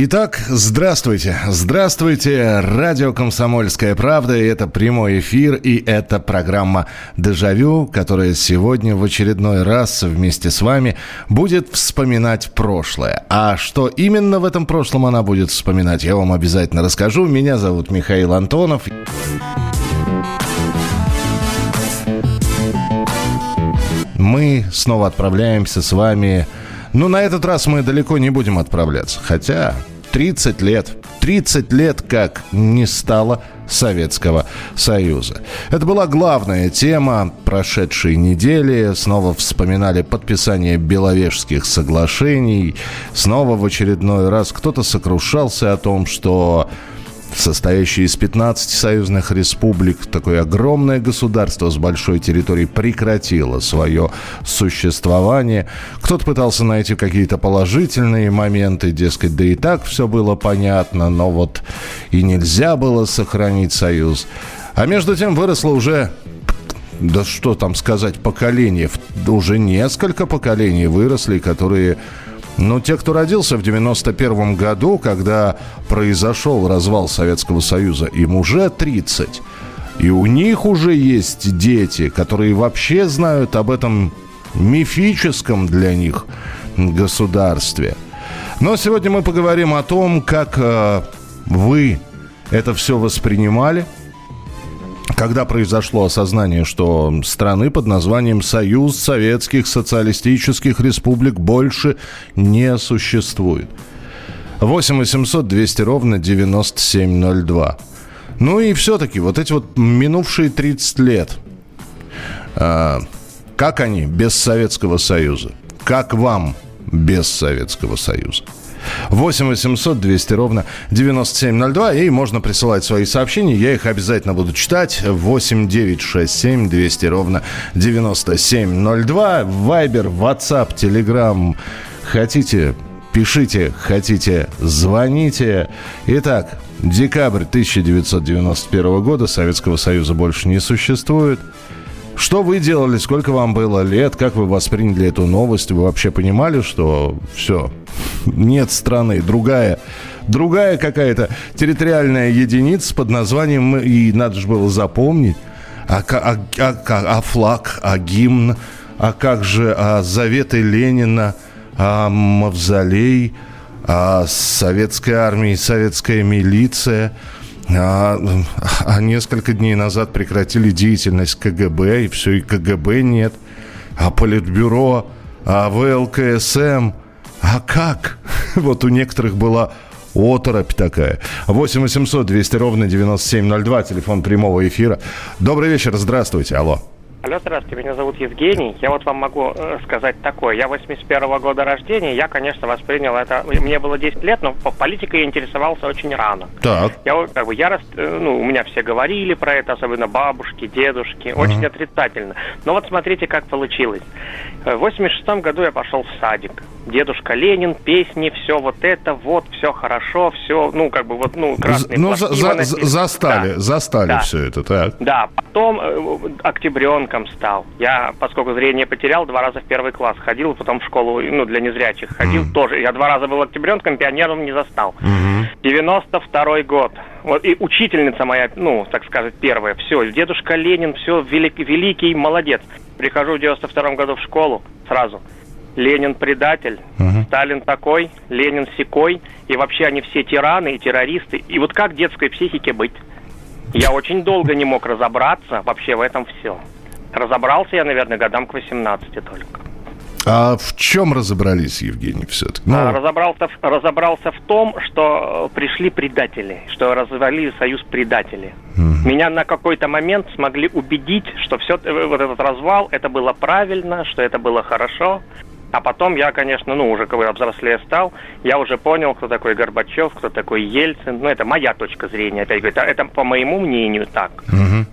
Итак, здравствуйте. Здравствуйте. Радио «Комсомольская правда». И это прямой эфир. И это программа «Дежавю», которая сегодня в очередной раз вместе с вами будет вспоминать прошлое. А что именно в этом прошлом она будет вспоминать, я вам обязательно расскажу. Меня зовут Михаил Антонов. Мы снова отправляемся с вами ну, на этот раз мы далеко не будем отправляться. Хотя 30 лет, 30 лет как не стало Советского Союза. Это была главная тема прошедшей недели. Снова вспоминали подписание Беловежских соглашений. Снова в очередной раз кто-то сокрушался о том, что состоящее из 15 союзных республик, такое огромное государство с большой территорией прекратило свое существование. Кто-то пытался найти какие-то положительные моменты, дескать, да и так все было понятно, но вот и нельзя было сохранить союз. А между тем выросло уже да что там сказать, поколение, уже несколько поколений выросли, которые ну, те, кто родился в 91 году, когда произошел развал Советского Союза, им уже 30. И у них уже есть дети, которые вообще знают об этом мифическом для них государстве. Но сегодня мы поговорим о том, как э, вы это все воспринимали – когда произошло осознание, что страны под названием Союз Советских Социалистических Республик больше не существует. 8 800 200 ровно 9702. Ну и все-таки вот эти вот минувшие 30 лет, э, как они без Советского Союза? Как вам без Советского Союза? 8 800 200 ровно 9702. И можно присылать свои сообщения. Я их обязательно буду читать. 8 9 6 7 200 ровно 9702. Вайбер, WhatsApp, Telegram. Хотите, пишите. Хотите, звоните. Итак, декабрь 1991 года. Советского Союза больше не существует. Что вы делали, сколько вам было лет, как вы восприняли эту новость? Вы вообще понимали, что все, нет страны, другая другая какая-то территориальная единица под названием, и надо же было запомнить, а, а, а, а, флаг, а гимн, а как же а заветы Ленина, а мавзолей, а советская армия, советская милиция – а, а несколько дней назад прекратили деятельность КГБ, и все, и КГБ нет. А Политбюро, а ВЛКСМ, а как? Вот у некоторых была оторопь такая. 8 800 200 ровно 9702, телефон прямого эфира. Добрый вечер, здравствуйте, алло. Алло, здравствуйте, меня зовут Евгений. Я вот вам могу э, сказать такое. Я 81 -го года рождения, я, конечно, воспринял это... Мне было 10 лет, но по политике я интересовался очень рано. Так. Я, как бы, я, э, ну, у меня все говорили про это, особенно бабушки, дедушки, uh-huh. очень отрицательно. Но вот смотрите, как получилось. В 86 году я пошел в садик. Дедушка Ленин, песни, все вот это, вот, все хорошо, все, ну, как бы вот, ну, красные Ну, за, за, застали, да. застали да. все это, так. Да, потом э, октябренком стал. Я, поскольку зрение потерял, два раза в первый класс ходил, потом в школу, ну, для незрячих ходил mm. тоже. Я два раза был октябренком, пионером не застал. Mm-hmm. 92 год. Вот, и учительница моя, ну, так сказать, первая, все, дедушка Ленин, все, велик, великий, молодец. Прихожу в 92 году в школу сразу. Ленин предатель, uh-huh. Сталин такой, Ленин секой, и вообще они все тираны и террористы. И вот как детской психике быть? Я очень долго не мог разобраться вообще в этом все. Разобрался я, наверное, годам к 18 только. А в чем разобрались, Евгений, все-таки? Ну... А, разобрался, разобрался в том, что пришли предатели, что развалили союз предателей. Угу. Меня на какой-то момент смогли убедить, что все э, вот этот развал, это было правильно, что это было хорошо. А потом я, конечно, ну, уже когда взрослее стал, я уже понял, кто такой Горбачев, кто такой Ельцин. Ну, это моя точка зрения, опять говорю, это, это по моему мнению так. Угу.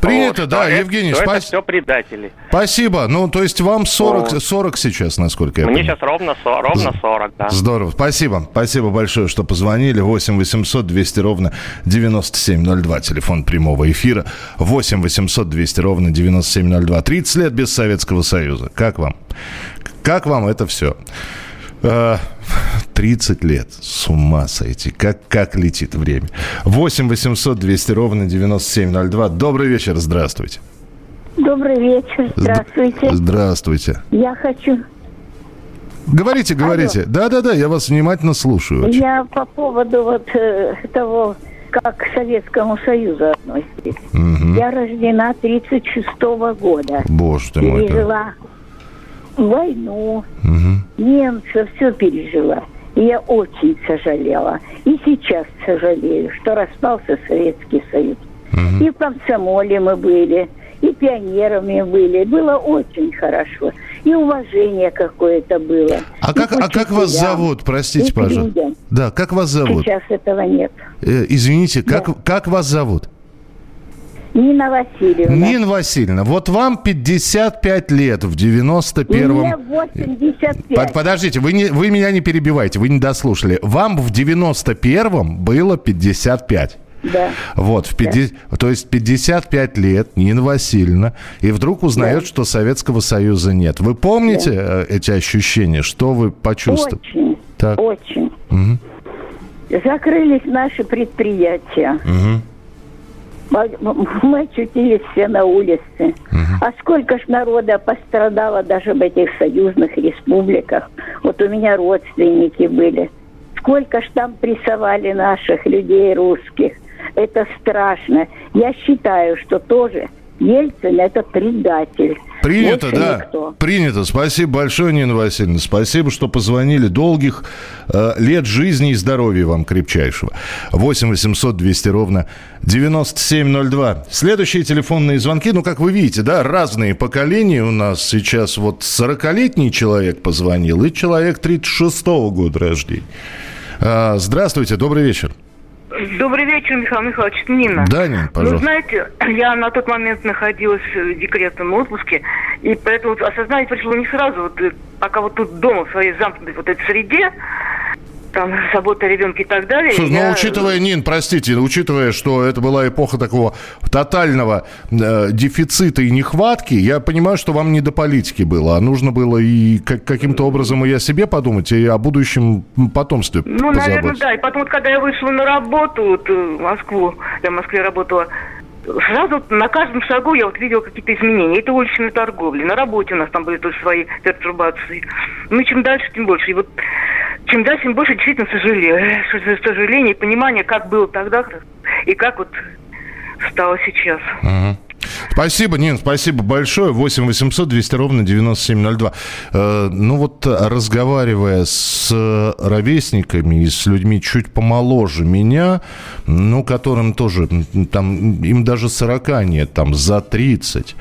Принято, Вот, да, это- Евгений, что это все предатели. Спасибо. Ну, то есть вам 40, Вот. 40 сейчас, насколько я Мне понимаю. сейчас ровно, со- ровно 40, да. Здорово. Спасибо. Спасибо большое, что позвонили. 8 800 200 ровно 9702. Телефон прямого эфира. 8 800 200 ровно 9702. 30 лет без Советского Союза. Как вам? Как вам это все? 30 лет. С ума сойти. Как, как летит время. 8 800 200 ровно 9702. Добрый вечер. Здравствуйте. Добрый вечер, здравствуйте. Здравствуйте. Я хочу, Говорите, говорите. Да-да-да, я вас внимательно слушаю. очень. я по поводу вот э, того, как к Советскому Союзу относитесь. Мгм. Я рождена 36 года. Боже ты мой. да. Войну, Мгм. немцев, все пережила. И я очень сожалела. И сейчас сожалею, что распался Советский Союз. И в комсомоле мы были, и пионерами были. Было очень хорошо. И уважение какое-то было. А И как, а как вас зовут, простите, пожалуйста? Да, как вас зовут? Сейчас этого нет. Э, извините, как, Да. как вас зовут? Нина Васильевна. Нина Васильевна, вот вам 55 лет в 91-м... Мне 85. Под- Подождите, вы, не, вы меня не перебивайте, вы не дослушали. Вам в 91-м было 55. Да. Вот, в 50, то есть 55 лет Нина Васильевна, и вдруг узнает, Да. что Советского Союза нет. Вы помните э, эти ощущения? Что вы почувствовали? Очень. Так. Очень. Мгм. Закрылись наши предприятия. Мгм. Мы- очутились все на улице. А сколько ж народа пострадало даже в этих союзных республиках. Вот у меня родственники были. Сколько ж там прессовали наших людей русских. Это страшно. Я считаю, что тоже Ельцин это предатель. Принято, Больше да. никто. Принято. Спасибо большое, Нина Васильевна. Спасибо, что позвонили. Долгих э, лет жизни и здоровья вам крепчайшего. 8 800 200 ровно 9702. Следующие телефонные звонки, ну, как вы видите, да, разные поколения у нас сейчас. Вот 40-летний человек позвонил и человек 36-го года рождения. А, здравствуйте, добрый вечер. Добрый вечер, Михаил Михайлович. Нина. Да, Нин, Ну, пожалуйста. знаете, я на тот момент находилась в декретном отпуске, и поэтому осознание пришло не сразу, вот, э, пока вот тут дома, в своей замкнутой вот этой среде, там, забота о ребенке и так далее. Слушай, ну, я- учитывая, Нин, простите, учитывая, что это была эпоха такого тотального э, дефицита и нехватки, я понимаю, что вам не до политики было, а нужно было и как- каким-то образом и о себе подумать, и о будущем потомстве Ну, наверное, позаботиться. да. И потом, вот, когда я вышла на работу, вот, э, в Москву, я в Москве работала, сразу на каждом шагу я вот видела какие-то изменения. Это уличная торговля. На работе у нас там были тоже свои пертурбации. Ну, чем дальше, тем больше. И вот чем дальше, тем больше действительно сожалею. С- Сожаление и понимание, как было тогда и как вот стало сейчас. Мгм. Спасибо, Нин, спасибо большое. 8 800 200 ровно 9702. Э, ну вот, разговаривая с ровесниками и с людьми чуть помоложе меня, ну, которым тоже, там, им даже 40 нет, там, за 30.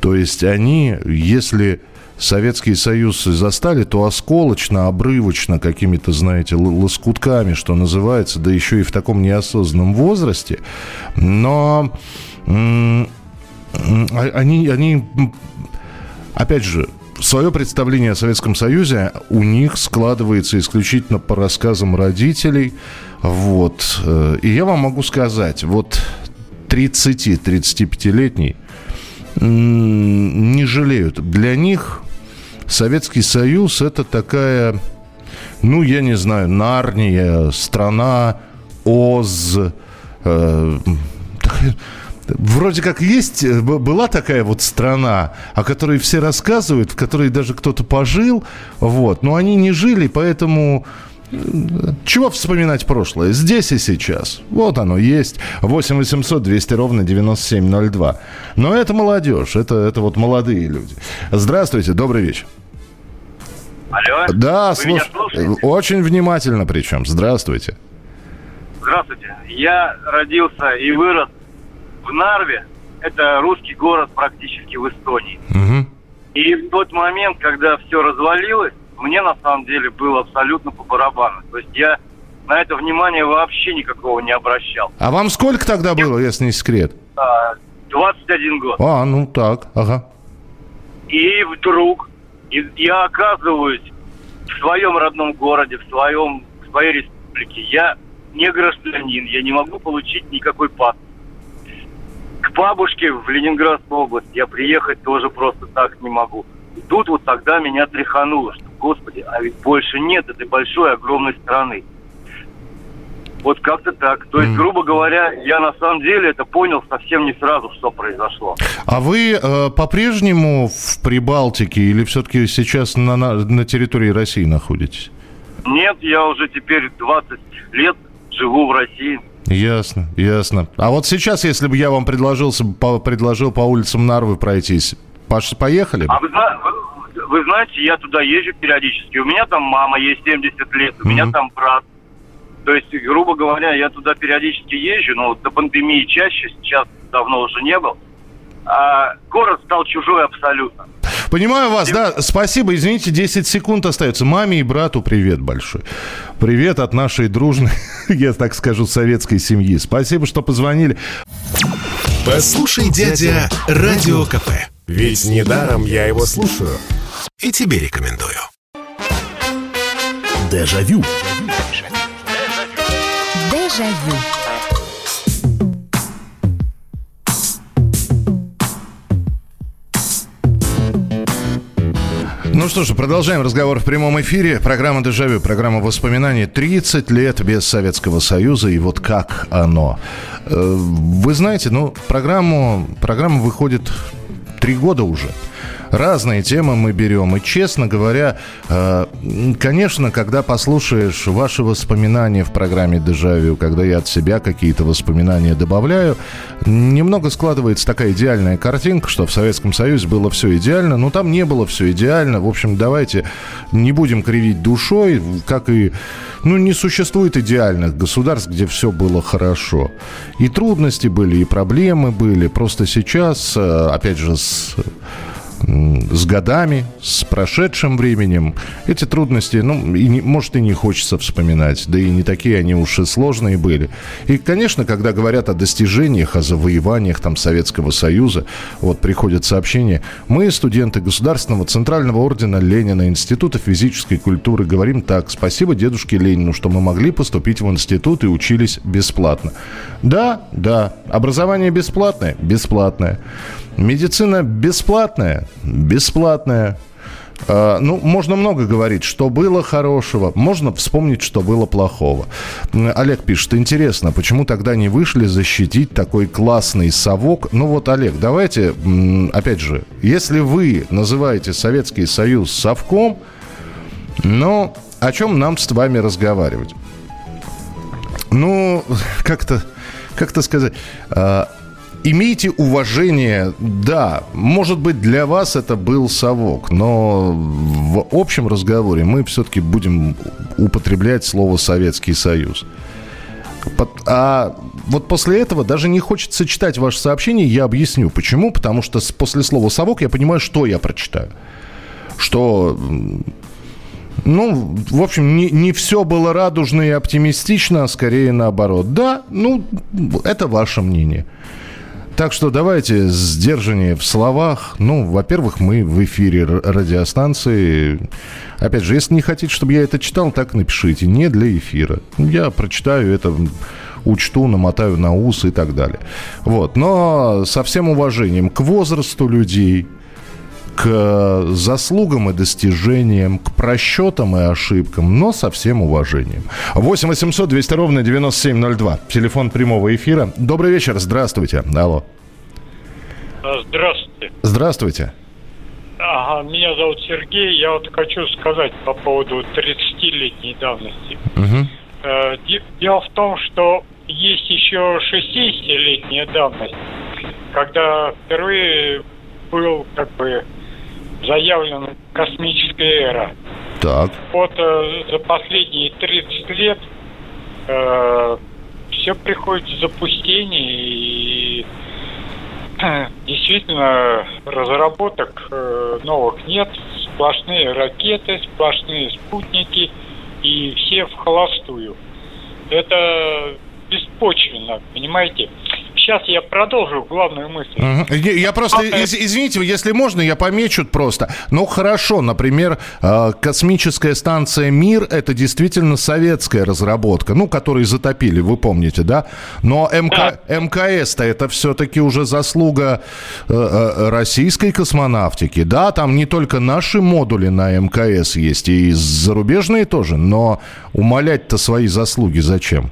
То есть они, если... Советский Союз застали, то осколочно, обрывочно, какими-то, знаете, лоскутками, что называется, да еще и в таком неосознанном возрасте. Но они, они, м, опять же, свое представление о Советском Союзе у них складывается исключительно по рассказам родителей. Вот. Э, И я вам могу сказать, вот 30-35-летний м, не жалеют. Для них Советский Союз это такая, ну, я не знаю, Нарния, страна, Оз, э, Вроде как есть, э, была такая вот страна, о которой все рассказывают, в которой даже кто-то пожил, вот, но они не жили, поэтому э, чего вспоминать прошлое? Здесь и сейчас. Вот оно есть. 8 800 200 ровно 9702. Но это молодежь, это, это вот молодые люди. Здравствуйте, добрый вечер. Алло. Да, слуш- слушаете? очень внимательно причем. Здравствуйте. Здравствуйте. Я родился и вырос в Нарве. Это русский город практически в Эстонии. Мгм. И в тот момент, когда все развалилось, мне на самом деле было абсолютно по барабану. То есть я на это внимание вообще никакого не обращал. А вам сколько тогда было, если не секрет? А, 20 21 год. А, ну так, ага. И вдруг я оказываюсь в своем родном городе, в своем, в своей республике. Я не гражданин, я не могу получить никакой паспорт. К бабушке в Ленинградскую область я приехать тоже просто так не могу. И тут вот тогда меня тряхануло, что, господи, а ведь больше нет этой большой, огромной страны. Вот как-то так. То есть, грубо говоря, я на самом деле это понял совсем не сразу, что произошло. А вы э, по-прежнему в Прибалтике или все-таки сейчас на, на, на территории России находитесь? Нет, я уже теперь 20 лет живу в России. Ясно, ясно. А вот сейчас, если бы я вам предложил по, предложил по улицам Нарвы пройтись, Паш, поехали? А вы, вы, вы знаете, я туда езжу периодически. У меня там мама есть 70 лет, у mm-hmm. меня там брат. То есть, грубо говоря, я туда периодически езжу, но до пандемии чаще, сейчас давно уже не был. А город стал чужой абсолютно. Понимаю вас, да. Спасибо. Извините, 10 секунд остается. Маме и брату привет большой. Привет от нашей дружной, я так скажу, советской семьи. Спасибо, что позвонили. Послушай, дядя, Радио КП. Ведь недаром я его слушаю. И тебе рекомендую. Дежавю. Дежавю. Ну что ж, продолжаем разговор в прямом эфире. Программа «Дежавю», программа воспоминаний. 30 лет без Советского Союза, и вот как оно. Э, вы знаете, ну, программу, программа выходит три года уже разные темы мы берем. И, честно говоря, э, конечно, когда послушаешь ваши воспоминания в программе «Дежавю», когда я от себя какие-то воспоминания добавляю, немного складывается такая идеальная картинка, что в Советском Союзе было все идеально, но там не было все идеально. В общем, давайте не будем кривить душой, как и... Ну, не существует идеальных государств, где все было хорошо. И трудности были, и проблемы были. Просто сейчас, э, опять же, с с годами, с прошедшим временем. Эти трудности, ну, и не, может, и не хочется вспоминать, да и не такие они уж и сложные были. И, конечно, когда говорят о достижениях, о завоеваниях там Советского Союза, вот приходят сообщения, мы, студенты Государственного Центрального Ордена Ленина, Института физической культуры, говорим так, спасибо дедушке Ленину, что мы могли поступить в институт и учились бесплатно. Да, да, образование бесплатное? Бесплатное. Медицина бесплатная? Бесплатная. Uh, ну, можно много говорить, что было хорошего, можно вспомнить, что было плохого. Олег пишет, интересно, почему тогда не вышли защитить такой классный совок? Ну вот, Олег, давайте, опять же, если вы называете Советский Союз совком, ну, о чем нам с вами разговаривать? Ну, как-то, как-то сказать... Имейте уважение, да, может быть, для вас это был совок, но в общем разговоре мы все-таки будем употреблять слово Советский Союз. А вот после этого даже не хочется читать ваше сообщение, я объясню почему. Потому что после слова «совок» я понимаю, что я прочитаю. Что ну, в общем, не, не все было радужно и оптимистично, а скорее наоборот. Да, ну, это ваше мнение. Так что давайте сдержаннее в словах. Ну, во-первых, мы в эфире радиостанции. Опять же, если не хотите, чтобы я это читал, так напишите. Не для эфира. Я прочитаю это учту, намотаю на ус и так далее. Вот. Но со всем уважением к возрасту людей, к заслугам и достижениям, к просчетам и ошибкам, но со всем уважением. 8 800 200 ровно 9702. Телефон прямого эфира. Добрый вечер, здравствуйте. Алло. А, здравствуйте. Здравствуйте. Ага, меня зовут Сергей. Я вот хочу сказать по поводу 30-летней давности. Угу. Дело в том, что есть еще 60-летняя давность, когда впервые был как бы заявлена космическая эра. Так. Вот э, за последние 30 лет э, все приходит в запустение и э, действительно разработок э, новых нет. Сплошные ракеты, сплошные спутники и все в холостую. Это беспочвенно, понимаете? Сейчас я продолжу главную мысль. Угу. Я просто, из, извините, если можно, я помечу просто. Ну, хорошо, например, э, космическая станция «Мир» — это действительно советская разработка, ну, которую затопили, вы помните, да? Но МК, да. МКС-то это все-таки уже заслуга э, э, российской космонавтики. Да, там не только наши модули на МКС есть, и зарубежные тоже, но умолять-то свои заслуги зачем?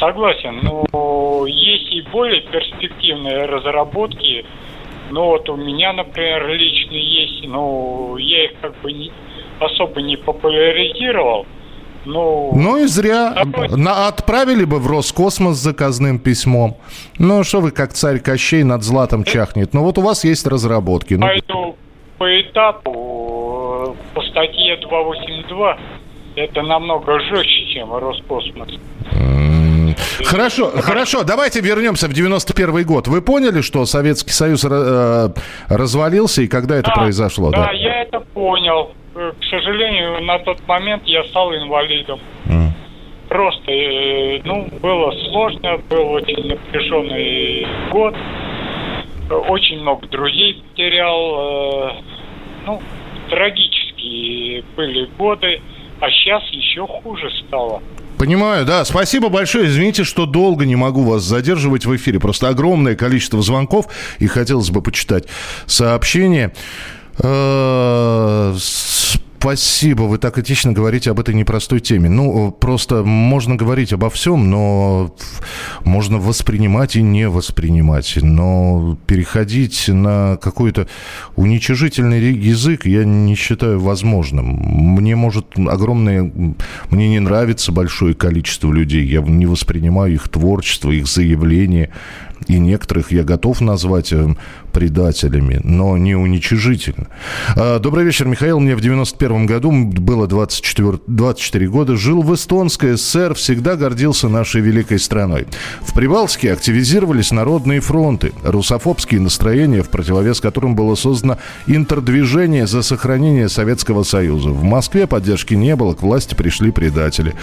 Согласен, но есть и более перспективные разработки. Ну вот у меня, например, лично есть, но я их как бы не, особо не популяризировал. Ну, ну и зря. На, отправили бы в Роскосмос с заказным письмом. Ну, что вы как царь Кощей над златом чахнет. Ну, вот у вас есть разработки. Ну... Пойду по этапу, по статье 282, это намного жестче, чем Роскосмос. Хорошо, хорошо, давайте вернемся в 91 год. Вы поняли, что Советский Союз э, развалился и когда это произошло? Да, я это понял. Э, к сожалению, на тот момент я стал инвалидом. Просто, э, ну, было сложно, был очень напряженный год. Очень много друзей потерял. Ну, трагические были годы, а сейчас еще хуже стало. Понимаю, да. Спасибо большое. Извините, что долго не могу вас задерживать в эфире. Просто огромное количество звонков, и хотелось бы почитать сообщения. Э, Спасибо, вы так этично говорите об этой непростой теме. Ну, просто можно говорить обо всем, но можно воспринимать и не воспринимать. Но переходить на какой-то уничижительный язык я не считаю возможным. Мне может огромное... Мне не нравится большое количество людей. Я не воспринимаю их творчество, их заявления и некоторых я готов назвать э, предателями, но не уничижительно. А, добрый вечер, Михаил. Мне в 91 году было 24, 24 года. Жил в Эстонской ССР, всегда гордился нашей великой страной. В Прибалтике активизировались народные фронты, русофобские настроения, в противовес которым было создано интердвижение за сохранение Советского Союза. В Москве поддержки не было, к власти пришли предатели.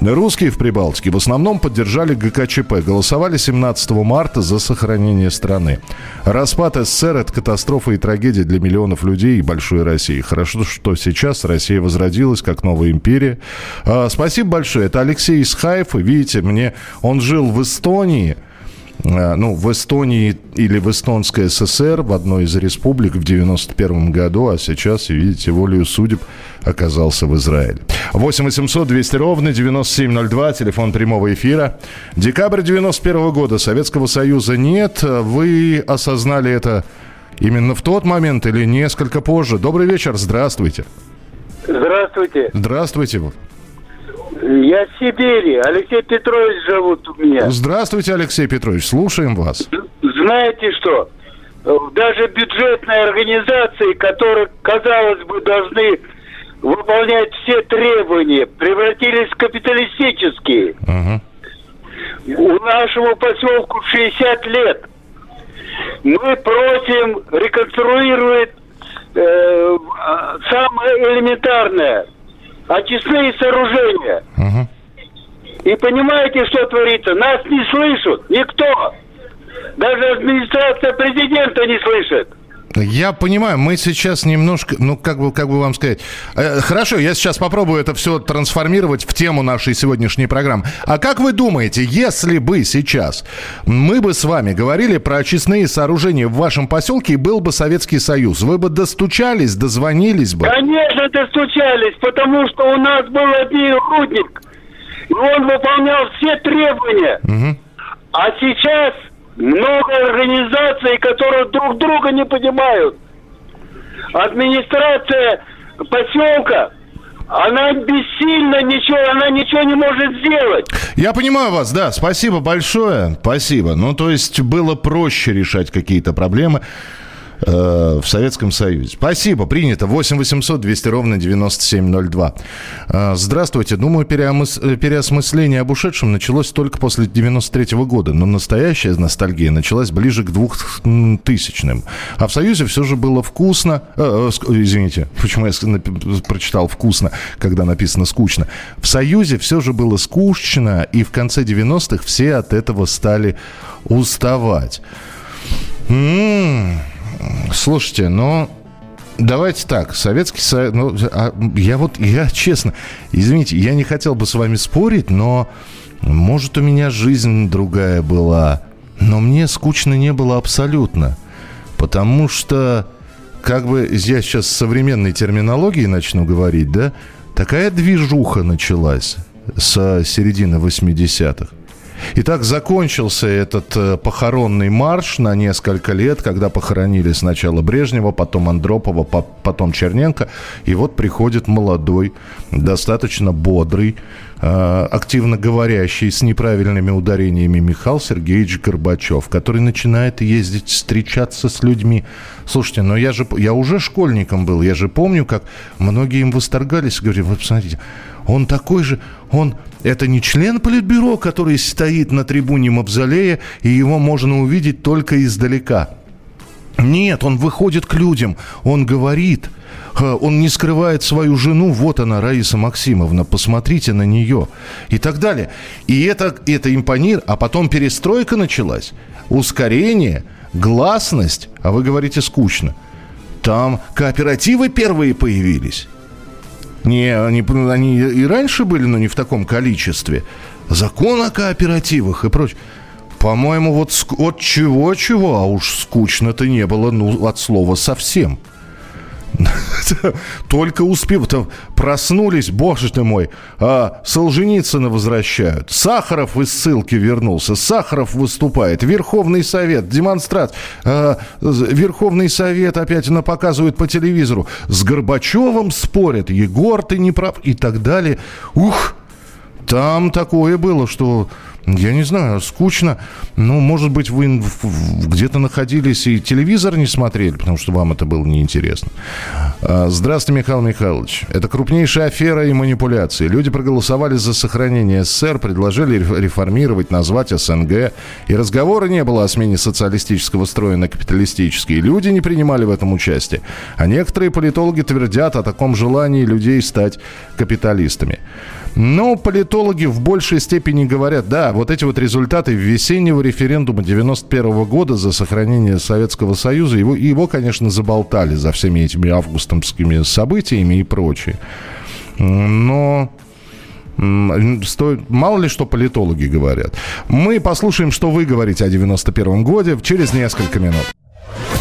Русские в Прибалтике в основном поддержали ГКЧП, голосовали 17 марта за сохранение страны. Распад СССР – это катастрофа и трагедия для миллионов людей и большой России. Хорошо, что сейчас Россия возродилась как новая империя. А, спасибо большое. Это Алексей Хайфа. Видите, мне он жил в Эстонии – ну, в Эстонии или в Эстонской ССР, в одной из республик в 91 году, а сейчас, видите, волею судеб оказался в Израиле. 8 800 200 ровно 9702, телефон прямого эфира. Декабрь 91 года, Советского Союза нет. Вы осознали это именно в тот момент или несколько позже? Добрый вечер, здравствуйте. Здравствуйте. Здравствуйте. Я в Сибири. Алексей Петрович зовут у меня. Здравствуйте, Алексей Петрович. Слушаем вас. Знаете что? Даже бюджетные организации, которые, казалось бы, должны выполнять все требования, превратились в капиталистические. Угу. У нашему поселку 60 лет. Мы просим реконструировать э, самое элементарное – очистные сооружения. Угу. И понимаете, что творится? Нас не слышат никто. Даже администрация президента не слышит. Я понимаю, мы сейчас немножко, ну, как бы, как бы вам сказать. Э, хорошо, я сейчас попробую это все трансформировать в тему нашей сегодняшней программы. А как вы думаете, если бы сейчас мы бы с вами говорили про очистные сооружения в вашем поселке и был бы Советский Союз, вы бы достучались, дозвонились бы? Конечно, достучались, потому что у нас был один рудник, и он выполнял все требования. Угу. А сейчас много организаций, которые друг друга не понимают. Администрация поселка она бессильна, ничего, она ничего не может сделать. Я понимаю вас, да, спасибо большое, спасибо. Ну, то есть было проще решать какие-то проблемы. Э, в Советском Союзе. Спасибо, принято. 8 800 200 ровно 9702. Э, здравствуйте. Думаю. Э, переосмысление об ушедшем началось только после 93 -го года, но настоящая ностальгия началась ближе к 2000-м. А в Союзе все же было вкусно... Э, э, извините, почему я прочитал вкусно, когда написано скучно. В Союзе все же было скучно, и в конце 90-х все от этого стали уставать. М-м-м. Слушайте, ну, Давайте так, Советский Союз... Ну, а я вот, я честно, извините, я не хотел бы с вами спорить, но, может, у меня жизнь другая была, но мне скучно не было абсолютно. Потому что, как бы, я сейчас с современной терминологией начну говорить, да, такая движуха началась с середины 80-х. Итак, закончился этот э, похоронный марш на несколько лет, когда похоронили сначала Брежнева, потом Андропова, по, потом Черненко. И вот приходит молодой, достаточно бодрый, э, активно говорящий с неправильными ударениями Михаил Сергеевич Горбачев, который начинает ездить, встречаться с людьми. Слушайте, но я же я уже школьником был, я же помню, как многие им восторгались, говорили, вы посмотрите, он такой же, он это не член Политбюро, который стоит на трибуне Мавзолея, и его можно увидеть только издалека. Нет, он выходит к людям, он говорит, э, он не скрывает свою жену, вот она, Раиса Максимовна, посмотрите на нее и так далее. И это, это импонир, а потом перестройка началась, ускорение, гласность, а вы говорите скучно. Там кооперативы первые появились. Не, они, они и раньше были, но не в таком количестве. Закон о кооперативах и прочее. По-моему, вот от чего-чего, а уж скучно-то не было, ну, от слова совсем. Только успев, проснулись, боже ты мой, а Солженицына возвращают. Сахаров из ссылки вернулся, Сахаров выступает, Верховный Совет, демонстрат, а, Верховный Совет опять на показывают по телевизору, с Горбачевым спорят, Егор, ты не прав, и так далее. Ух, там такое было, что я не знаю, скучно. Ну, может быть, вы где-то находились и телевизор не смотрели, потому что вам это было неинтересно. А, здравствуйте, Михаил Михайлович. Это крупнейшая афера и манипуляции. Люди проголосовали за сохранение СССР, предложили реформировать, назвать СНГ. И разговора не было о смене социалистического строя на капиталистический. Люди не принимали в этом участие. А некоторые политологи твердят о таком желании людей стать капиталистами. Но политологи в большей степени говорят, да, вот эти вот результаты весеннего референдума 91 года за сохранение Советского Союза, его, его, конечно, заболтали за всеми этими августовскими событиями и прочее. Но Стоит, мало ли что политологи говорят. Мы послушаем, что вы говорите о 91 годе через несколько минут.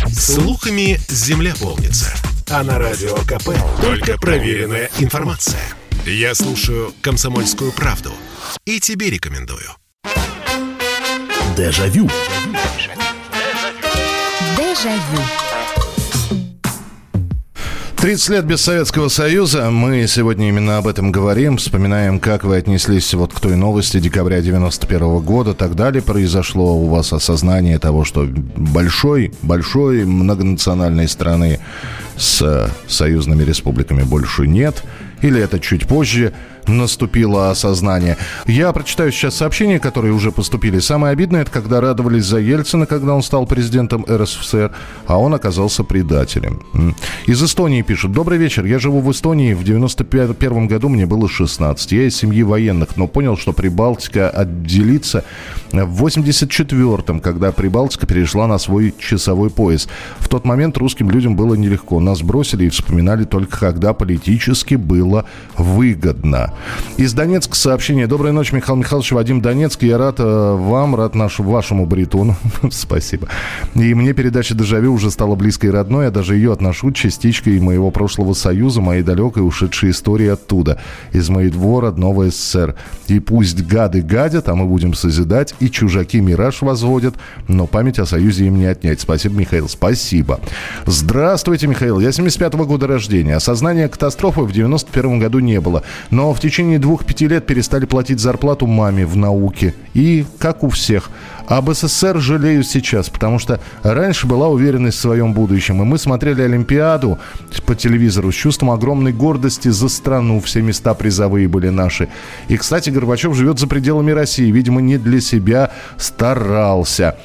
Слухами земля полнится. А на радио КП только проверенная информация. Я слушаю «Комсомольскую правду» и тебе рекомендую. Дежавю. Дежавю. 30 лет без Советского Союза. Мы сегодня именно об этом говорим. Вспоминаем, как вы отнеслись вот к той новости декабря 91 года. Так далее произошло у вас осознание того, что большой, большой многонациональной страны с союзными республиками больше нет – или это чуть позже наступило осознание. Я прочитаю сейчас сообщения, которые уже поступили. Самое обидное, это когда радовались за Ельцина, когда он стал президентом РСФСР, а он оказался предателем. Из Эстонии пишут. Добрый вечер. Я живу в Эстонии. В 91 году мне было 16. Я из семьи военных, но понял, что Прибалтика отделится в 84-м, когда Прибалтика перешла на свой часовой пояс. В тот момент русским людям было нелегко. Нас бросили и вспоминали только когда политически было выгодно. Из Донецка сообщение. Доброй ночи, Михаил Михайлович. Вадим Донецк. Я рад э, вам, рад нашему, вашему баритону. Спасибо. И мне передача «Дежавю» уже стала близкой и родной. Я даже ее отношу частичкой моего прошлого союза, моей далекой ушедшей истории оттуда. Из моего родного СССР. И пусть гады гадят, а мы будем созидать, и чужаки мираж возводят, но память о союзе им не отнять. Спасибо, Михаил. Спасибо. Здравствуйте, Михаил. Я 75 -го года рождения. Осознания катастрофы в 91 году не было. Но в течение двух-пяти лет перестали платить зарплату маме в науке. И, как у всех, об СССР жалею сейчас, потому что раньше была уверенность в своем будущем. И мы смотрели Олимпиаду по телевизору с чувством огромной гордости за страну. Все места призовые были наши. И, кстати, Горбачев живет за пределами России. Видимо, не для себя старался.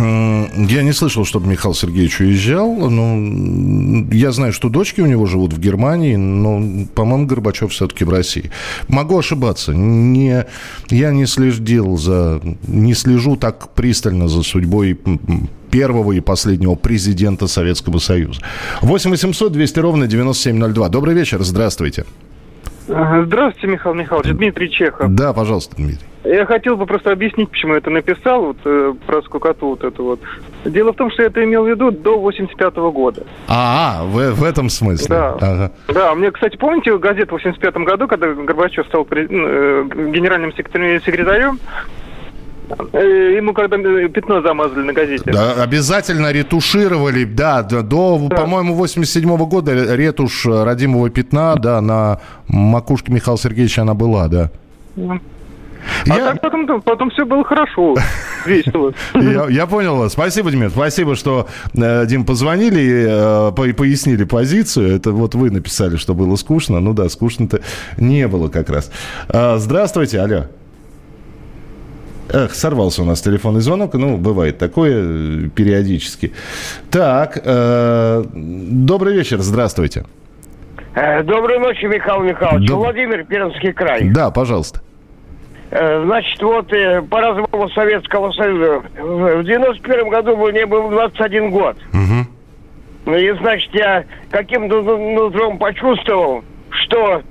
Я не слышал, чтобы Михаил Сергеевич уезжал. Но я знаю, что дочки у него живут в Германии, но, по-моему, Горбачев все-таки в России. Могу ошибаться. Не, я не следил за, не слежу так пристально за судьбой первого и последнего президента Советского Союза. 8 800 200 ровно 9702. Добрый вечер, здравствуйте. Здравствуйте, Михаил Михайлович. Дмитрий Чехов. Да, пожалуйста, Дмитрий. Я хотел бы просто объяснить, почему я это написал, вот, э, про скукоту вот эту вот. Дело в том, что я это имел в виду до 85 -го года. А, в, в этом смысле? Да. Ага. Да, мне, кстати, помните газету в 85 году, когда Горбачев стал э, генеральным секретарем, Ему когда э, пятно замазали на газете. Да, обязательно ретушировали, да, до, до да. по-моему, 87 -го года ретушь родимого пятна, да, на макушке Михаила Сергеевича она была, да. А я... так потом, потом все было хорошо, весело. Я, я понял вас. Спасибо, Дмитрий. Спасибо, что, э, Дим, позвонили и э, пояснили позицию. Это вот вы написали, что было скучно. Ну да, скучно-то не было как раз. Э, здравствуйте, алло. Эх, сорвался у нас телефонный звонок. Ну, бывает такое э, периодически. Так, э, добрый вечер, здравствуйте. Э, доброй ночи, Михаил Михайлович. Доб... Владимир, Пермский край. Да, пожалуйста. Э, значит, вот по развалу Советского Союза в 91 году мне был 21 год. Угу. И, значит, я каким-то нутром почувствовал, что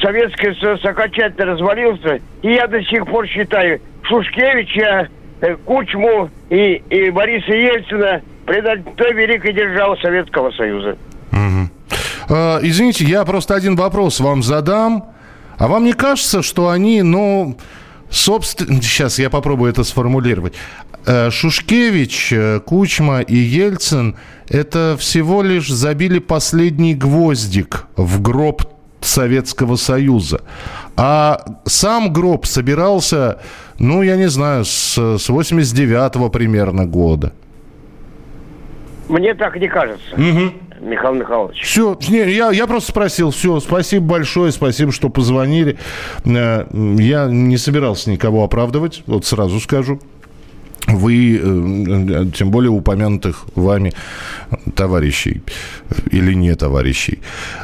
Советский Союз окончательно развалился. И я до сих пор считаю Шушкевича, э, Кучму и, и Бориса Ельцина предать той великой державы Советского Союза. Угу. А, извините, я просто один вопрос вам задам. А вам не кажется, что они, ну, собственно... Сейчас я попробую это сформулировать. Э, Шушкевич, э, Кучма и Ельцин это всего лишь забили последний гвоздик в гроб Советского Союза. А сам гроб собирался, ну, я не знаю, с, с 89-го примерно года. Мне так не кажется. Угу. Михаил Михайлович. Все, не, я, я просто спросил. Все, спасибо большое, спасибо, что позвонили. Э, я не собирался никого оправдывать, вот сразу скажу вы, э, тем более упомянутых вами товарищей или не товарищей.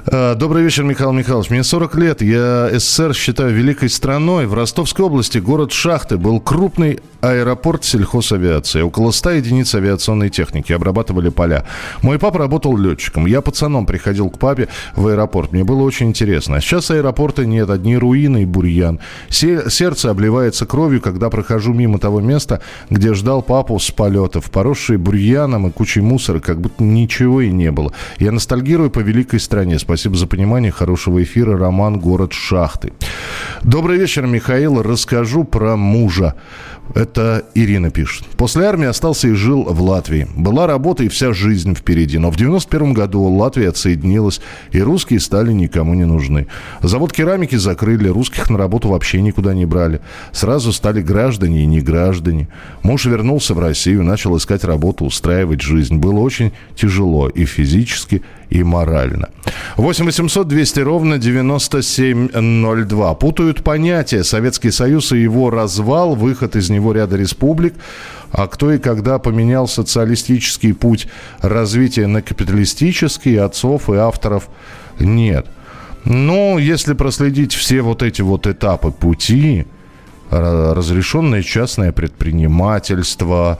Э, добрый вечер, Михаил Михайлович. Мне 40 лет. Я СССР считаю великой страной. В Ростовской области город Шахты был крупный аэропорт сельхозавиации. Около 100 единиц авиационной техники. Обрабатывали поля. Мой папа работал летчиком. Я пацаном приходил к папе в аэропорт. Мне было очень интересно. А сейчас аэропорта нет. Одни руины и бурьян. Сердце обливается кровью, когда прохожу мимо того места, где ждал папу с полетов. Поросшие бурьяном и кучей мусора, как будто ничего и не было. Я ностальгирую по великой стране. Спасибо за понимание. Хорошего эфира. Роман «Город Шахты». Добрый вечер, Михаил. Расскажу про мужа. Это Ирина пишет. После армии остался и жил в Латвии. Была работа и вся жизнь впереди. Но в 91 году Латвия отсоединилась, и русские стали никому не нужны. Завод керамики закрыли, русских на работу вообще никуда не брали. Сразу стали граждане и не граждане. Муж вернулся в Россию, начал искать работу, устраивать жизнь. Было очень тяжело и физически, и морально. 8 800 200 ровно 9702. Путают понятия Советский Союз и его развал, выход из него ряда республик. А кто и когда поменял социалистический путь развития на капиталистический, отцов и авторов нет. Но если проследить все вот эти вот этапы пути, разрешенное частное предпринимательство,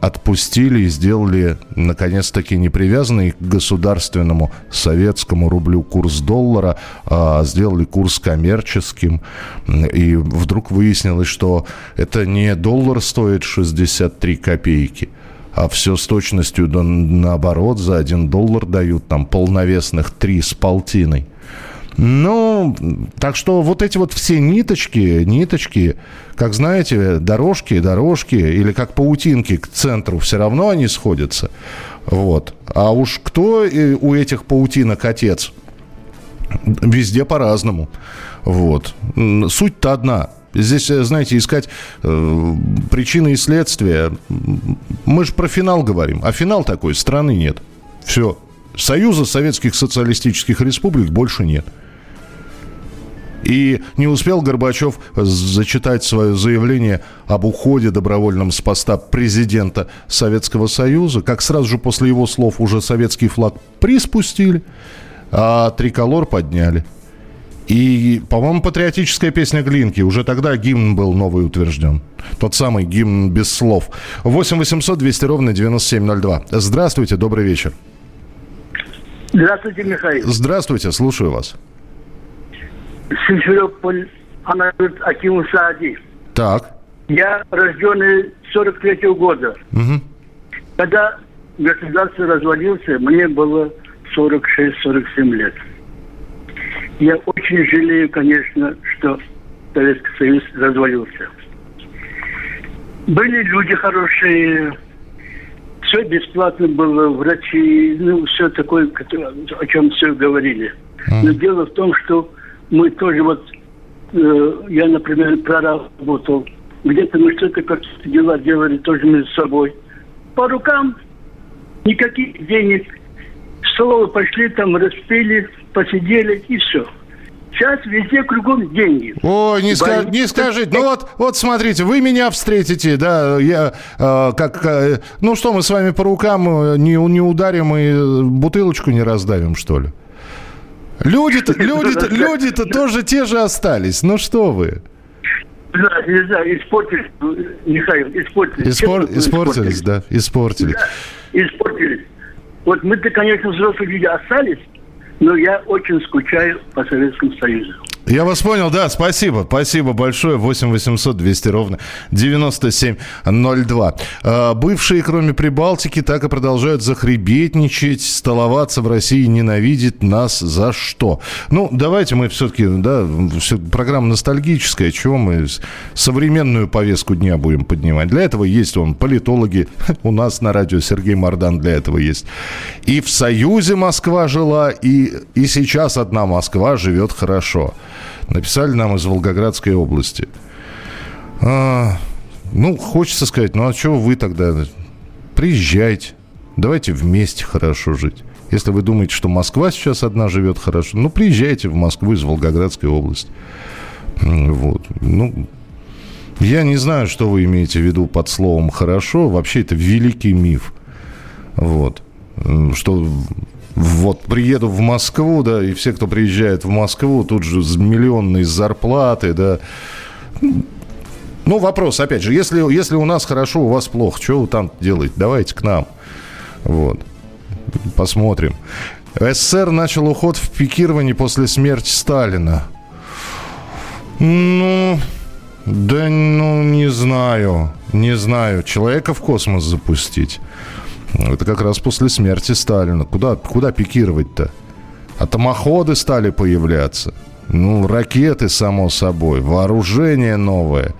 отпустили и сделали, наконец-таки, не привязанный к государственному советскому рублю курс доллара, а сделали курс коммерческим. И вдруг выяснилось, что это не доллар стоит 63 копейки, а все с точностью до, наоборот, за один доллар дают там полновесных три с полтиной. Ну, так что вот эти вот все ниточки, ниточки, как знаете, дорожки, дорожки, или как паутинки к центру, все равно они сходятся. Вот. А уж кто у этих паутинок отец? Везде по-разному. Вот. Суть-то одна. Здесь, э, знаете, искать э, причины и следствия. Мы же про финал говорим, а финал такой, страны нет. Все. Союза Советских Социалистических Республик больше нет. И не успел Горбачев зачитать свое заявление об уходе добровольном с поста президента Советского Союза, как сразу же после его слов уже советский флаг приспустили, а триколор подняли. И, по-моему, патриотическая песня Глинки. Уже тогда гимн был новый утвержден. Тот самый гимн без слов. 8 800 200 ровно 9702. Здравствуйте, добрый вечер. Здравствуйте, Михаил. Здравствуйте, слушаю вас. Симферополь, Анарут Акиму Саади. Так. Я рожденный 43-го года. Угу. Когда государство развалился, мне было 46-47 лет. Я очень жалею, конечно, что Советский Союз развалился. Были люди хорошие, все бесплатно было, врачи, ну, все такое, о чем все говорили. Но дело в том, что мы тоже вот, э, я, например, проработал, где-то мы что-то как-то дела делали тоже между собой. По рукам никаких денег. Столовую пошли, там распили, посидели и все. Сейчас везде кругом деньги. Ой, не, ска- не скажите. Ну вот, вот смотрите, вы меня встретите, да, я э, как, э, ну что мы с вами по рукам э, не, не ударим и бутылочку не раздавим, что ли? Люди-то, люди-то, люди-то тоже те же остались. Ну что вы? Да, не знаю, испортились, Михаил, испортились. Испор... Испортились, да, испортились. Да, испортились. Вот мы-то, конечно, взрослые люди остались, но я очень скучаю по Советскому Союзу. Я вас понял, да, спасибо. Спасибо большое. 8 800 200 ровно 9702. А, бывшие, кроме Прибалтики, так и продолжают захребетничать, столоваться в России, ненавидит нас за что? Ну, давайте мы все-таки, да, все, программа ностальгическая, чего мы современную повестку дня будем поднимать? Для этого есть он, политологи, у нас на радио Сергей Мардан для этого есть. И в Союзе Москва жила, и, и сейчас одна Москва живет хорошо. Написали нам из Волгоградской области. А, ну, хочется сказать, ну а чего вы тогда? Приезжайте. Давайте вместе хорошо жить. Если вы думаете, что Москва сейчас одна живет хорошо, ну, приезжайте в Москву из Волгоградской области. Вот. Ну, я не знаю, что вы имеете в виду под словом «хорошо». Вообще, это великий миф. Вот. Что вот приеду в Москву, да, и все, кто приезжает в Москву, тут же миллионные зарплаты, да. Ну, вопрос, опять же, если, если у нас хорошо, у вас плохо, что вы там делаете? Давайте к нам. Вот. Посмотрим. СССР начал уход в пикировании после смерти Сталина. Ну, да, ну, не знаю. Не знаю. Человека в космос запустить. Это как раз после смерти Сталина. Куда, куда пикировать-то? Атомоходы стали появляться. Ну, ракеты, само собой. Вооружение новое.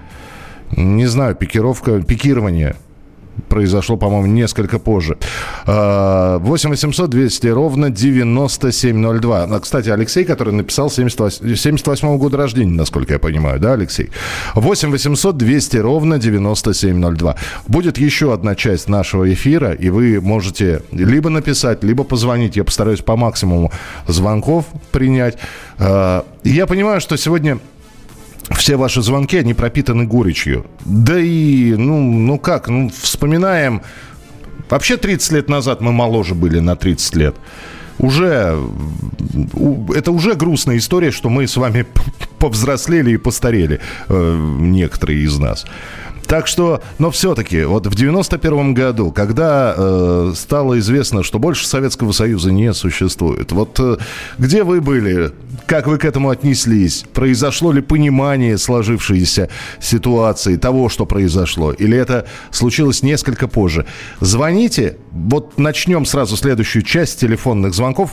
Не знаю, пикировка, пикирование – произошло, по-моему, несколько позже. 8 800 200 ровно 9702. А, кстати, Алексей, который написал 78, 78 года рождения, насколько я понимаю, да, Алексей? 8 800 200 ровно 9702. Будет еще одна часть нашего эфира, и вы можете либо написать, либо позвонить. Я постараюсь по максимуму звонков принять. А, я понимаю, что сегодня все ваши звонки, они пропитаны горечью. Да и, ну, ну как, ну, вспоминаем... Вообще 30 лет назад мы моложе были на 30 лет. Уже, это уже грустная история, что мы с вами повзрослели и постарели, э, некоторые из нас. Так что, но все-таки, вот в 91 году, когда э, стало известно, что больше Советского Союза не существует, вот э, где вы были, как вы к этому отнеслись, произошло ли понимание сложившейся ситуации, того, что произошло, или это случилось несколько позже? Звоните, вот начнем сразу следующую часть телефонных звонков.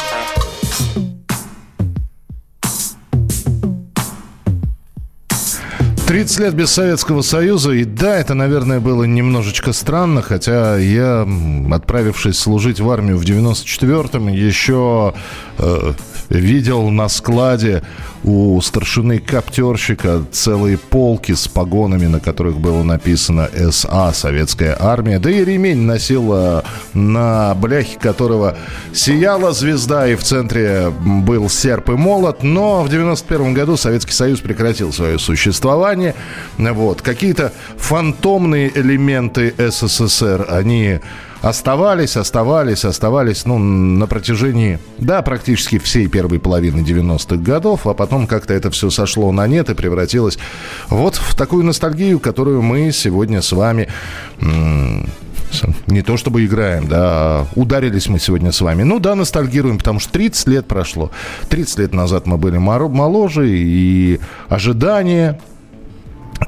30 лет без Советского Союза, и да, это, наверное, было немножечко странно, хотя я, отправившись служить в армию в 94-м, еще э, видел на складе у старшины коптерщика целые полки с погонами, на которых было написано СА, Советская Армия. Да и ремень носил на бляхе которого сияла звезда, и в центре был серп и молот. Но в 91 году Советский Союз прекратил свое существование. Вот. Какие-то фантомные элементы СССР, они оставались, оставались, оставались, ну, на протяжении, да, практически всей первой половины 90-х годов, а потом как-то это все сошло на нет и превратилось вот в такую ностальгию, которую мы сегодня с вами не то чтобы играем, да, а ударились мы сегодня с вами. Ну да, ностальгируем, потому что 30 лет прошло. 30 лет назад мы были моложе, и ожидания,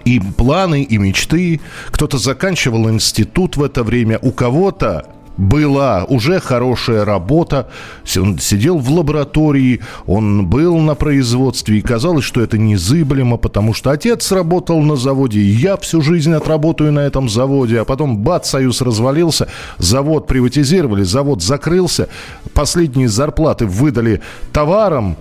и планы, и мечты. Кто-то заканчивал институт в это время, у кого-то была уже хорошая работа, он сидел в лаборатории, он был на производстве, и казалось, что это незыблемо, потому что отец работал на заводе, и я всю жизнь отработаю на этом заводе, а потом бац, союз развалился, завод приватизировали, завод закрылся, последние зарплаты выдали товарам,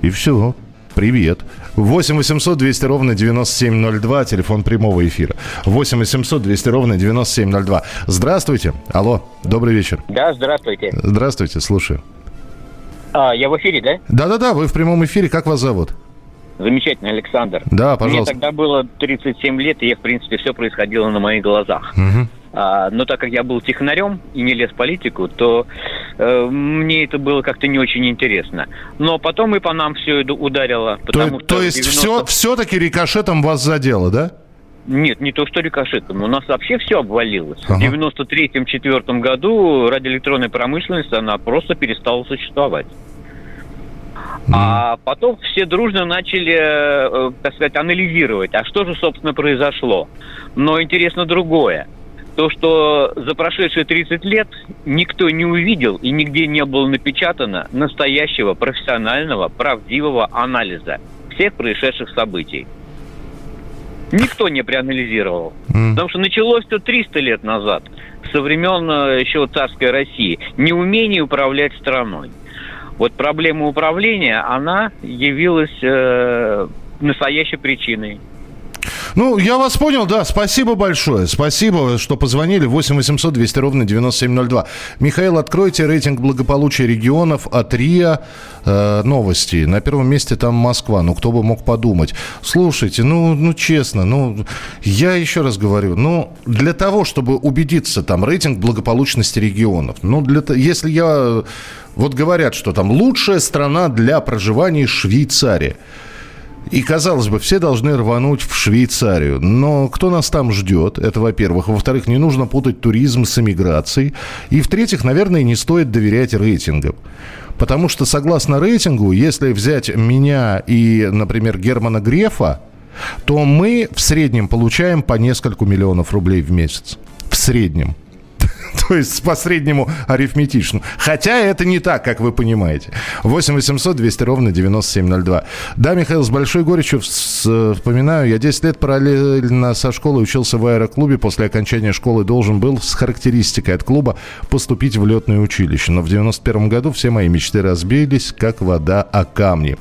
и все, привет. 8 800 200 ровно 9702, телефон прямого эфира. 8 800 200 ровно 9702. Здравствуйте. Алло, добрый вечер. Да, здравствуйте. Здравствуйте, слушаю. А, я в эфире, да? Да-да-да, вы в прямом эфире. Как вас зовут? Замечательно, Александр. Да, пожалуйста. Мне тогда было 37 лет, и, в принципе, все происходило на моих глазах. Угу. А, но так как я был технарем и не лез в политику, то э, мне это было как-то не очень интересно. Но потом и по нам все это ударило. Потому то, что то есть 90... все, все-таки рикошетом вас задело, да? Нет, не то, что рикошетом. У нас вообще все обвалилось. Ага. В 93-4 году радиоэлектронная промышленность, она просто перестала существовать. Mm. А потом все дружно начали, э, так сказать, анализировать, а что же, собственно, произошло. Но интересно другое то, что за прошедшие 30 лет никто не увидел и нигде не было напечатано настоящего профессионального, правдивого анализа всех происшедших событий. Никто не проанализировал. Mm. Потому что началось все 300 лет назад, со времен э, еще царской России. Неумение управлять страной. Вот проблема управления, она явилась э, настоящей причиной. Ну, я вас понял, да, спасибо большое. Спасибо, что позвонили. 8 800 200 ровно 9702. Михаил, откройте рейтинг благополучия регионов от РИА э, новости. На первом месте там Москва. Ну, кто бы мог подумать. Слушайте, ну, ну честно, ну, я еще раз говорю, ну, для того, чтобы убедиться, там, рейтинг благополучности регионов, ну, для, если я... Вот говорят, что там лучшая страна для проживания Швейцария. И, казалось бы, все должны рвануть в Швейцарию. Но кто нас там ждет? Это, во-первых. Во-вторых, не нужно путать туризм с эмиграцией. И, в-третьих, наверное, не стоит доверять рейтингам. Потому что, согласно рейтингу, если взять меня и, например, Германа Грефа, то мы в среднем получаем по несколько миллионов рублей в месяц. В среднем. То есть по среднему арифметичному. Хотя это не так, как вы понимаете. 8 800 200 ровно 9702. Да, Михаил, с большой горечью вспоминаю. Я 10 лет параллельно со школой учился в аэроклубе. После окончания школы должен был с характеристикой от клуба поступить в летное училище. Но в 91 году все мои мечты разбились, как вода о камни.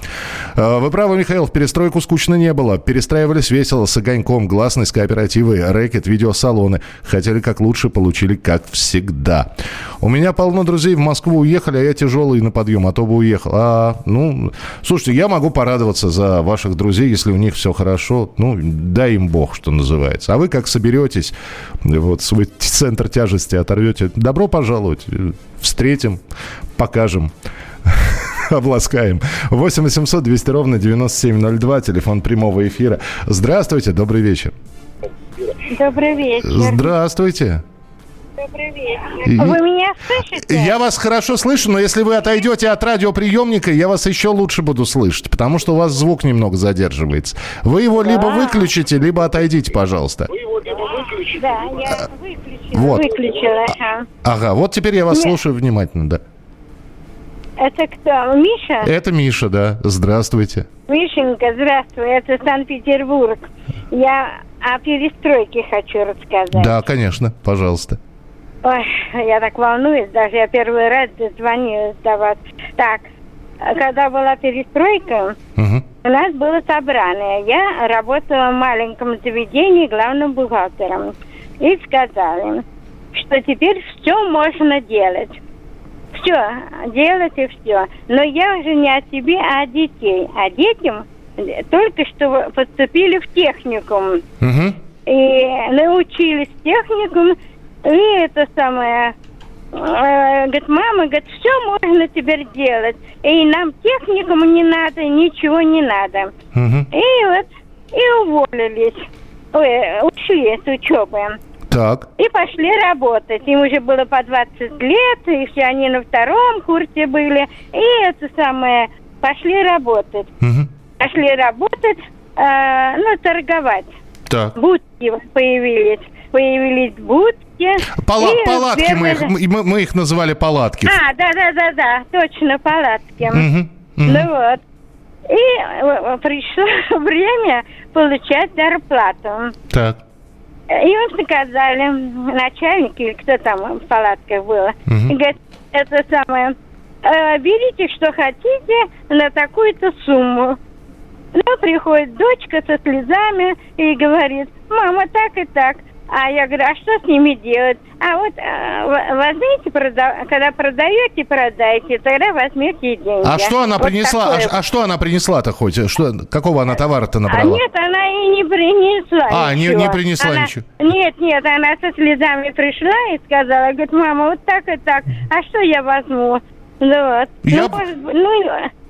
А, вы правы, Михаил, в перестройку скучно не было. Перестраивались весело с огоньком, гласность, кооперативы, рэкет, видеосалоны. Хотели как лучше, получили как всегда. У меня полно друзей в Москву уехали, а я тяжелый на подъем, а то бы уехал. А, ну, слушайте, я могу порадоваться за ваших друзей, если у них все хорошо. Ну, дай им бог, что называется. А вы как соберетесь, вот свой центр тяжести оторвете, добро пожаловать. Встретим, покажем обласкаем. 8 800 200 ровно 9702, телефон прямого эфира. Здравствуйте, добрый вечер. Добрый вечер. Здравствуйте. Добрый вечер. Вы меня слышите? Я вас хорошо слышу, но если вы отойдете от радиоприемника, я вас еще лучше буду слышать, потому что у вас звук немного задерживается. Вы его да. либо выключите, либо отойдите, пожалуйста. Вы его либо выключите. Да, я выключила. Вот. Выключила. Ага. ага, вот теперь я вас Нет. слушаю внимательно, да. Это кто? Миша? Это Миша, да. Здравствуйте. Мишенька, здравствуй. Это Санкт-Петербург. Я о перестройке хочу рассказать. Да, конечно. Пожалуйста. Ой, я так волнуюсь, даже я первый раз дозвонилась до вас. Так, когда была перестройка, Мгм. у нас было собрание. Я работала в маленьком заведении главным бухгалтером. И сказали, что теперь все можно делать. Все, делать и все. Но я уже не о себе, а о детей. А детям только что поступили в техникум. Мгм. И научились техникум. И это самое... э, Говорит, мама, говорит, все можно теперь делать. И нам техникум не надо, ничего не надо. Мгм. И вот, и уволились. Ой, ушли с учебы. Так. И пошли работать. Им уже было по 20 лет, и все они на втором курсе были. И это самое, пошли работать. Пошли работать, э, ну, торговать. Так. Будки появились. Появились будки. Пала- И палатки мы их, мы, мы их называли палатки. А, да, да, да, да, точно, палатки. Мгм, мгм. Ну вот. И э, пришло время получать зарплату. Так. И он сказали, начальник или кто там в палатках было, и говорит, это самое, «Э, берите, что хотите, на такую-то сумму. Ну, приходит дочка со слезами и говорит, мама, так и так. А я говорю, а что с ними делать? А вот э, возьмите, прода- когда продаете, продайте, тогда возьмете и деньги. А что она Вот принесла? А, такое. ш- а что она принесла-то хоть? Что, какого она товара-то А набрала? нет, она и не принесла А, не- ничего. не принесла Она- ничего. Нет, нет, она со слезами пришла и сказала, говорит, мама, вот так и так, а что я возьму? Ну вот. Я- Ну, может ну,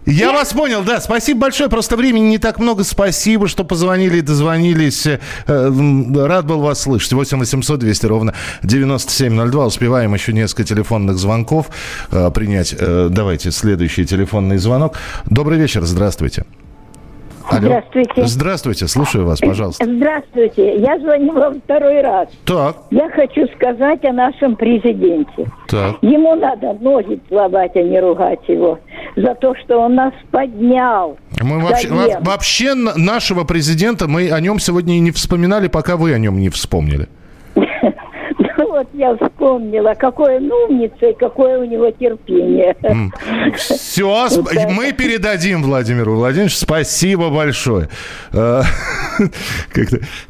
Я вас понял, да. Спасибо большое. Просто времени не так много. Спасибо, что позвонили и дозвонились. Э, Рад был вас слышать. 8 800 200 ровно 9702. Успеваем еще несколько телефонных звонков э, принять. Э, Давайте следующий телефонный звонок. Добрый вечер. Здравствуйте. Здравствуйте. Здравствуйте. Слушаю вас, пожалуйста. Здравствуйте. Я звоню вам второй раз. Так, Я хочу сказать о нашем президенте. так. Ему надо ноги целовать, а не ругать его. За то, что он нас поднял. Мы вообще, во- вообще нашего президента, мы о нем сегодня и не вспоминали, пока вы о нем не вспомнили. Ну вот я вспомнила, какой он умница и какое у него терпение. Все, мы передадим Владимиру Владимировичу. Спасибо большое. Э,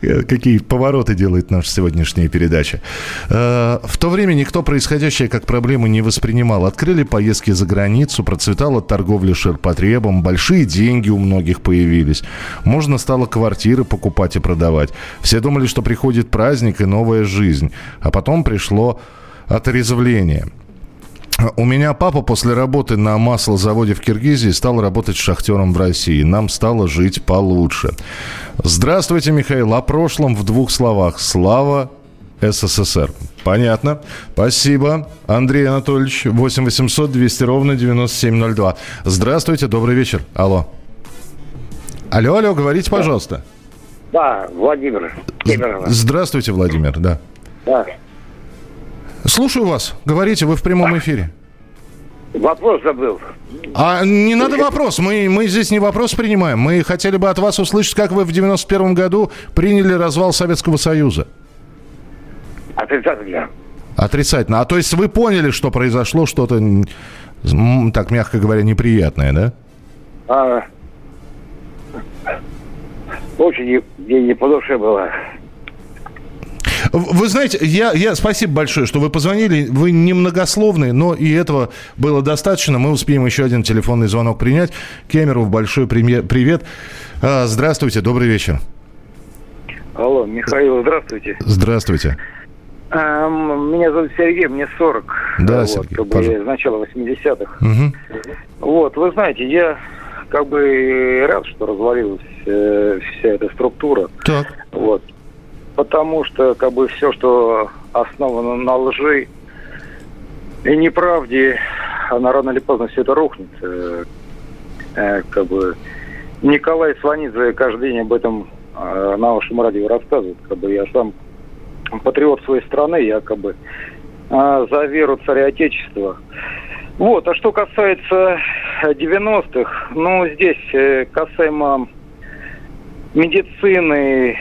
э, Какие повороты делает наша сегодняшняя передача. Э, В то время никто происходящее как проблему не воспринимал. Открыли поездки за границу, процветала торговля ширпотребом, большие деньги у многих появились. Можно стало квартиры покупать и продавать. Все думали, что приходит праздник и новая жизнь. А потом пришло отрезвление. У меня папа после работы на маслозаводе в Киргизии стал работать шахтером в России. Нам стало жить получше. Здравствуйте, Михаил. О прошлом в двух словах. Слава СССР. Понятно. Спасибо. Андрей Анатольевич, 8 800 200 ровно 9702. Здравствуйте, добрый вечер. Алло. Алло, алло, говорите, пожалуйста. Да, Владимир Кемерово. Здравствуйте, Владимир, да. Да. Слушаю вас. Говорите, вы в прямом эфире. Вопрос забыл. А не надо вопрос. Мы, мы здесь не вопрос принимаем. Мы хотели бы от вас услышать, как вы в 91 году приняли развал Советского Союза. Отрицательно. Отрицательно. А то есть вы поняли, что произошло что-то, так мягко говоря, неприятное, да? А, очень не- мне не по душе было. Вы знаете, я, я спасибо большое, что вы позвонили. Вы немногословны, но и этого было достаточно. Мы успеем еще один телефонный звонок принять. Кемеров, большой привет. А, Здравствуйте, добрый вечер. Алло, Михаил, здравствуйте. Здравствуйте. А, м, Меня зовут Сергей, мне 40. Да, вот, Сергей, как бы начала 80-х. Мгм. Вот, вы знаете, я как бы рад, что развалилась э, вся эта структура. Так. Вот. Потому что как бы все, что основано на лжи и неправде, она рано или поздно все это рухнет. Э, э, как бы Николай Сванидзе каждый день об этом э, на вашем радио рассказывает. Как бы я сам патриот своей страны, я как бы э, за веру царя Отечества. Вот, а что касается 90-х, ну, здесь э, касаемо медицины,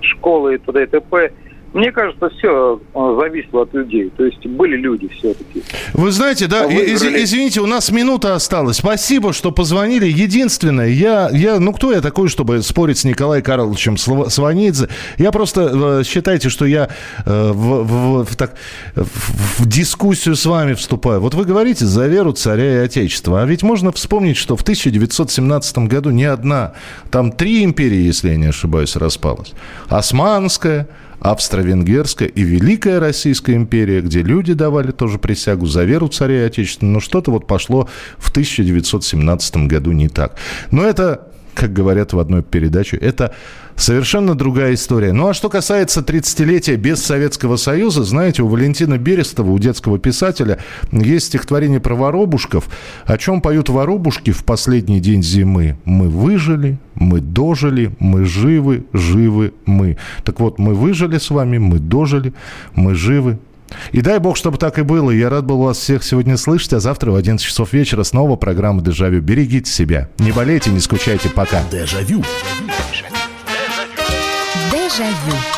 школы и т.д. и т.п., мне кажется, все э, зависело от людей. То есть были люди все-таки. Вы знаете, да, из, извините, у нас минута осталась. Спасибо, что позвонили. Единственное, я, я, ну кто я такой, чтобы спорить с Николаем Карловичем Сванидзе? Я просто, э, считайте, что я э, в, в, в, так, в дискуссию с вами вступаю. Вот вы говорите за веру царя и отечества. А ведь можно вспомнить, что в 1917 году не одна, там три империи, если я не ошибаюсь, распалась. Османская, Австро-Венгерская и Великая Российская империя, где люди давали тоже присягу за веру царя и отечества. Но что-то вот пошло в 1917 году не так. Но это, как говорят в одной передаче, это Совершенно другая история. Ну а что касается 30-летия без Советского Союза, знаете, у Валентина Берестова, у детского писателя, есть стихотворение про воробушков. О чем поют воробушки в последний день зимы? Мы выжили, мы дожили, мы живы, живы мы. Так вот, мы выжили с вами, мы дожили, мы живы, и дай бог, чтобы так и было. Я рад был вас всех сегодня слышать, а завтра в 11 часов вечера снова программа «Дежавю». Берегите себя. Не болейте, не скучайте. Пока. Дежавю. Дежавю.